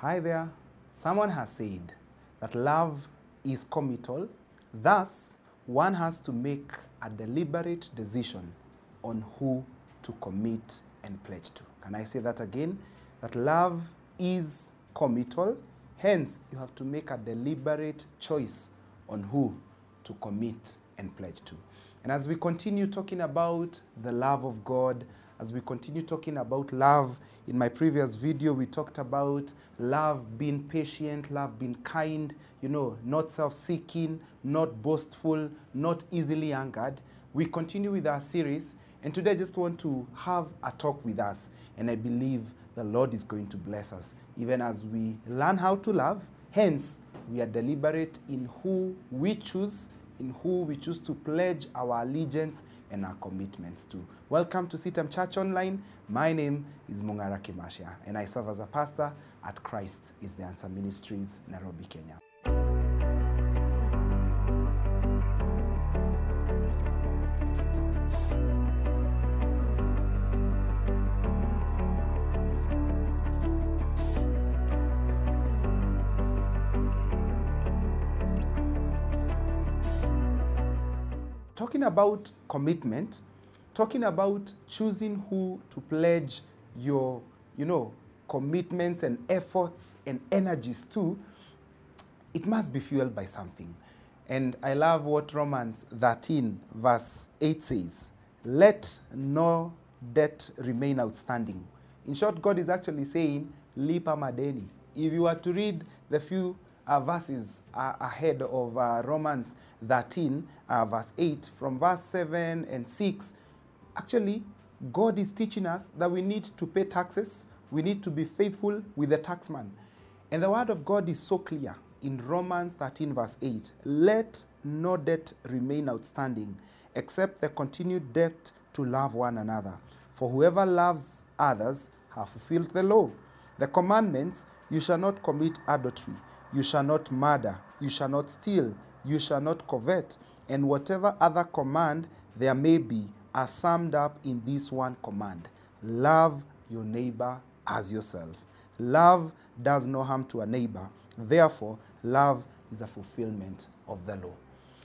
Hi there. Someone has said that love is committal. Thus, one has to make a deliberate decision on who to commit and pledge to. Can I say that again? That love is committal. Hence, you have to make a deliberate choice on who to commit and pledge to. And as we continue talking about the love of God, as we continue talking about love, in my previous video, we talked about love being patient, love being kind, you know, not self seeking, not boastful, not easily angered. We continue with our series, and today I just want to have a talk with us, and I believe the Lord is going to bless us even as we learn how to love. Hence, we are deliberate in who we choose, in who we choose to pledge our allegiance and our commitments too. Welcome to Sitam Church Online. My name is Mungara Kimasha, and I serve as a pastor at Christ is the Answer Ministries, Nairobi, Kenya. Talking about commitment, talking about choosing who to pledge your, you know, commitments and efforts and energies to, it must be fueled by something. And I love what Romans 13, verse 8 says Let no debt remain outstanding. In short, God is actually saying, Lipa madeni. If you were to read the few uh, verses uh, ahead of uh, Romans 13, uh, verse 8, from verse 7 and 6, actually, God is teaching us that we need to pay taxes, we need to be faithful with the taxman. And the word of God is so clear in Romans 13, verse 8 let no debt remain outstanding except the continued debt to love one another. For whoever loves others have fulfilled the law. The commandments you shall not commit adultery, you shall not murder, you shall not steal, you shall not covet, and whatever other command there may be are summed up in this one command love your neighbor as yourself. Love does no harm to a neighbor. Therefore, love is a fulfillment of the law.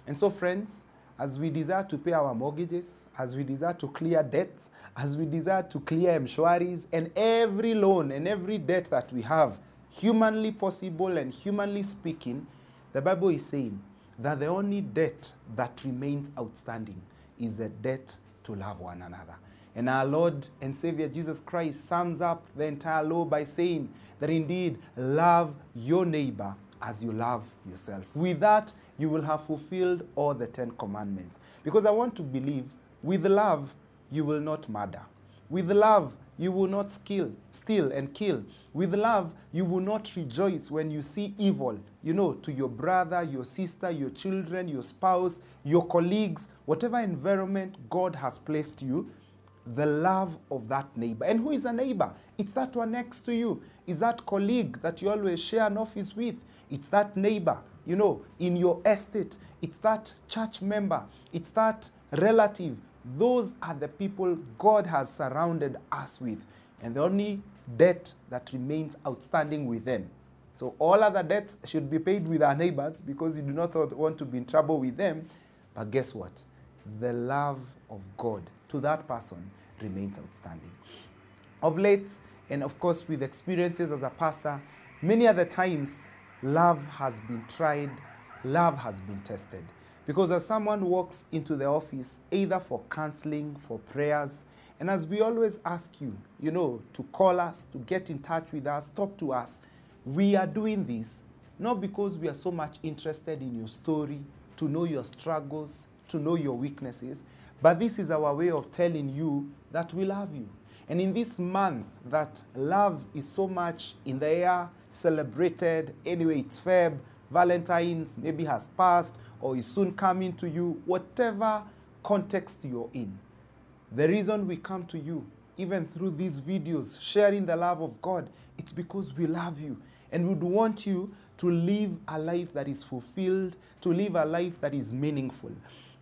And so, friends, as we desire to pay our mortgages, as we desire to clear debts, as we desire to clear M-Shwaris, and every loan and every debt that we have, humanly possible and humanly speaking, the Bible is saying that the only debt that remains outstanding is the debt to love one another. And our Lord and Savior Jesus Christ sums up the entire law by saying that indeed, love your neighbor as you love yourself. With that, you will have fulfilled all the Ten Commandments. Because I want to believe with love, you will not murder. With love, you will not steal, steal and kill. With love, you will not rejoice when you see evil, you know, to your brother, your sister, your children, your spouse, your colleagues, whatever environment God has placed you, the love of that neighbor. And who is a neighbor? It's that one next to you. It's that colleague that you always share an office with. It's that neighbor, you know, in your estate. It's that church member. It's that relative. Those are the people God has surrounded us with. And the only debt that remains outstanding with them. So all other debts should be paid with our neighbors because you do not want to be in trouble with them. But guess what? The love of God to that person remains outstanding. Of late, and of course with experiences as a pastor, many other times love has been tried, love has been tested. Because as someone walks into the office, either for counseling, for prayers, and as we always ask you, you know, to call us, to get in touch with us, talk to us, we are doing this not because we are so much interested in your story, to know your struggles, to know your weaknesses, but this is our way of telling you that we love you. And in this month that love is so much in the air, celebrated, anyway, it's Feb, Valentine's maybe has passed or is soon coming to you, whatever context you're in. The reason we come to you, even through these videos, sharing the love of God, it's because we love you and would want you to live a life that is fulfilled, to live a life that is meaningful.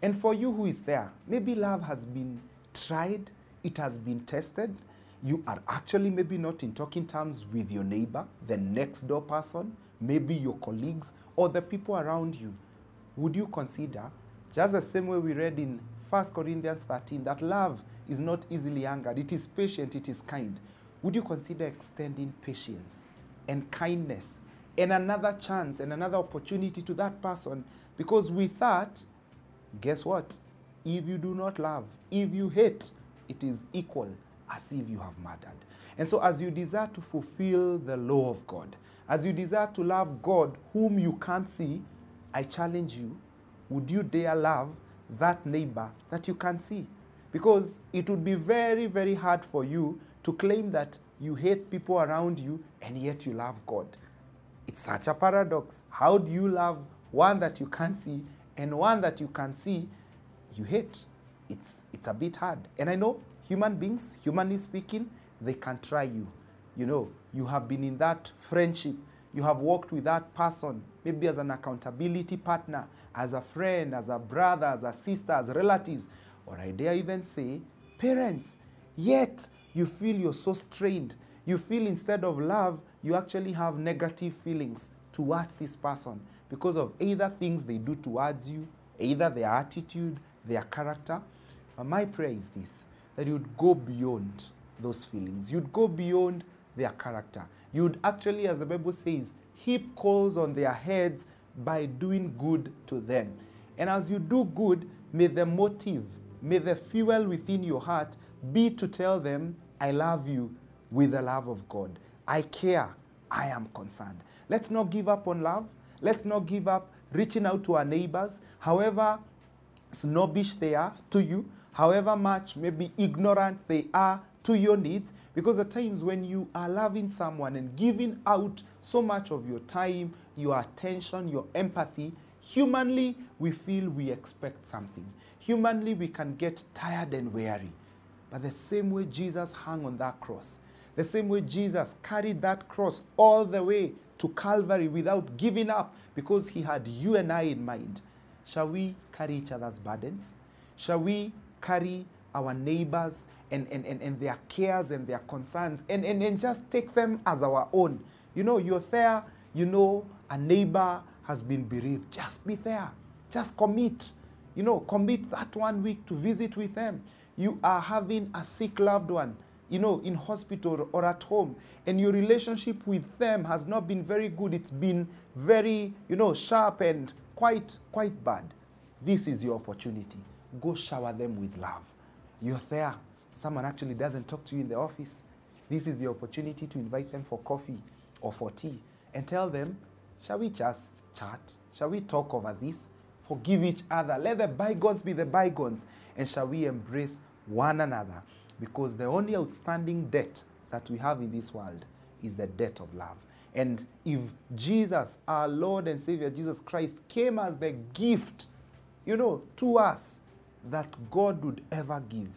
And for you who is there, maybe love has been tried, it has been tested. you are actually maybe not in talking terms with your neighbor, the next door person, maybe your colleagues, or the people around you, would you consider, just the same way we read in 1 Corinthians 13, that love is not easily angered, it is patient, it is kind. Would you consider extending patience and kindness and another chance and another opportunity to that person? Because with that, guess what? If you do not love, if you hate, it is equal as if you have murdered. And so, as you desire to fulfill the law of God, as you desire to love God whom you can't see, I challenge you would you dare love that neighbor that you can see? Because it would be very, very hard for you to claim that you hate people around you and yet you love God. It's such a paradox. How do you love one that you can't see and one that you can see you hate? It's, it's a bit hard. And I know human beings, humanly speaking, they can try you. You know, you have been in that friendship, you have worked with that person, maybe as an accountability partner, as a friend, as a brother, as a sister, as relatives, or I dare even say, parents. Yet you feel you're so strained. You feel instead of love, you actually have negative feelings towards this person because of either things they do towards you, either their attitude, their character. But my prayer is this that you'd go beyond those feelings. You'd go beyond their character. You'd actually, as the Bible says, heap coals on their heads by doing good to them. And as you do good, may the motive, may the fuel within your heart be to tell them, I love you with the love of God. I care. I am concerned. Let's not give up on love. Let's not give up reaching out to our neighbors, however snobbish they are to you, however much maybe ignorant they are to your needs. Because at times when you are loving someone and giving out so much of your time, your attention, your empathy, humanly we feel we expect something. Humanly we can get tired and weary. But the same way Jesus hung on that cross, the same way Jesus carried that cross all the way to Calvary without giving up because he had you and I in mind. Shall we carry each other's burdens? Shall we carry our neighbors and, and, and, and their cares and their concerns and, and, and just take them as our own? You know, you're there, you know, a neighbor has been bereaved. Just be there. Just commit. You know, commit that one week to visit with them. You are having a sick loved one, you know, in hospital or at home, and your relationship with them has not been very good. It's been very, you know, sharp and quite, quite bad. This is your opportunity. Go shower them with love. You're there. Someone actually doesn't talk to you in the office. This is your opportunity to invite them for coffee or for tea and tell them, shall we just chat? Shall we talk over this? Forgive each other. Let the bygones be the bygones. And shall we embrace one another? Because the only outstanding debt that we have in this world is the debt of love. And if Jesus, our Lord and Savior Jesus Christ, came as the gift, you know, to us that God would ever give,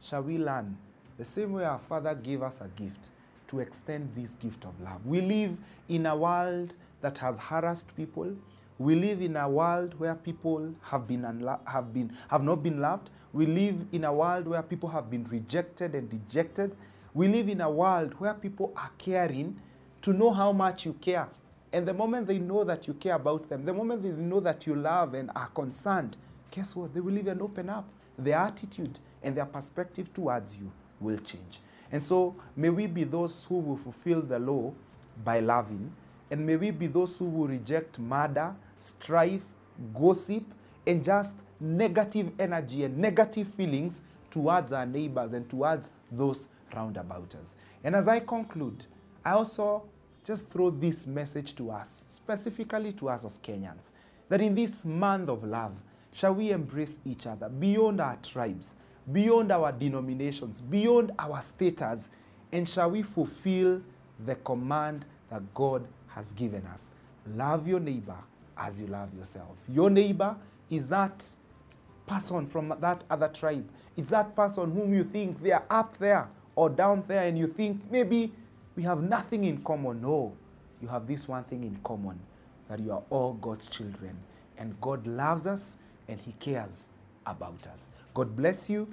shall we learn the same way our Father gave us a gift to extend this gift of love? We live in a world that has harassed people. We live in a world where people have been have been have not been loved. We live in a world where people have been rejected and dejected. We live in a world where people are caring to know how much you care. And the moment they know that you care about them, the moment they know that you love and are concerned, guess what? They will even open up. Their attitude and their perspective towards you will change. And so, may we be those who will fulfill the law by loving, and may we be those who will reject murder, strife, gossip, and just negative energy and negative feelings towards our neighbors and towards those round about us. And as I conclude, I also just throw this message to us, specifically to us as Kenyans, that in this month of love, shall we embrace each other beyond our tribes, beyond our denominations, beyond our status, and shall we fulfill the command that God has given us? Love your neighbor as you love yourself. Your neighbor is that person from that other tribe. It's that person whom you think they are up there or down there, and you think maybe we have nothing in common. No, you have this one thing in common that you are all God's children, and God loves us and He cares about us. God bless you.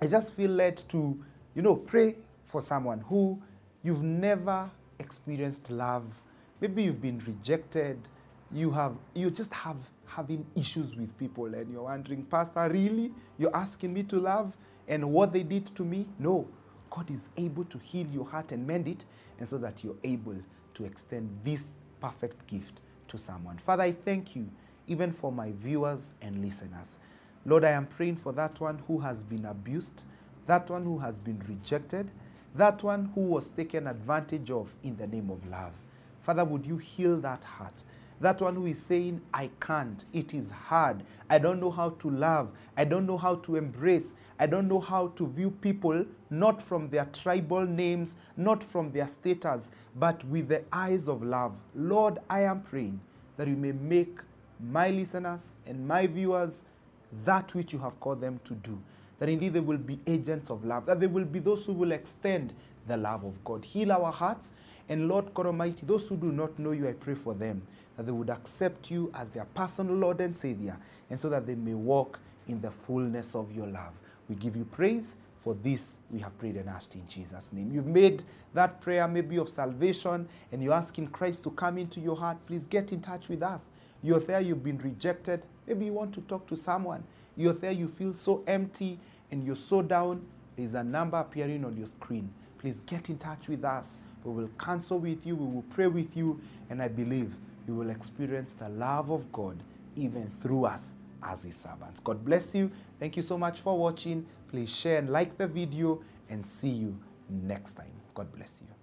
I just feel led to, you know, pray for someone who you've never experienced love. Maybe you've been rejected. You have you just have having issues with people and you're wondering, Pastor, really? You're asking me to love and what they did to me? No. God is able to heal your heart and mend it, and so that you're able to extend this perfect gift to someone. Father, I thank you even for my viewers and listeners. Lord, I am praying for that one who has been abused, that one who has been rejected, that one who was taken advantage of in the name of love. Father, would you heal that heart? That one who is saying, I can't, it is hard, I don't know how to love, I don't know how to embrace, I don't know how to view people not from their tribal names, not from their status, but with the eyes of love. Lord, I am praying that you may make my listeners and my viewers that which you have called them to do. That indeed they will be agents of love, that they will be those who will extend the love of God. Heal our hearts. And Lord God Almighty, those who do not know you, I pray for them that they would accept you as their personal Lord and Savior, and so that they may walk in the fullness of your love. We give you praise. For this we have prayed and asked in Jesus' name. You've made that prayer maybe of salvation and you're asking Christ to come into your heart. Please get in touch with us. You're there, you've been rejected. Maybe you want to talk to someone. You're there, you feel so empty and you're so down. There's a number appearing on your screen. Please get in touch with us. We will counsel with you, we will pray with you, and I believe you will experience the love of God even through us as His servants. God bless you. Thank you so much for watching. Please share and like the video, and see you next time. God bless you.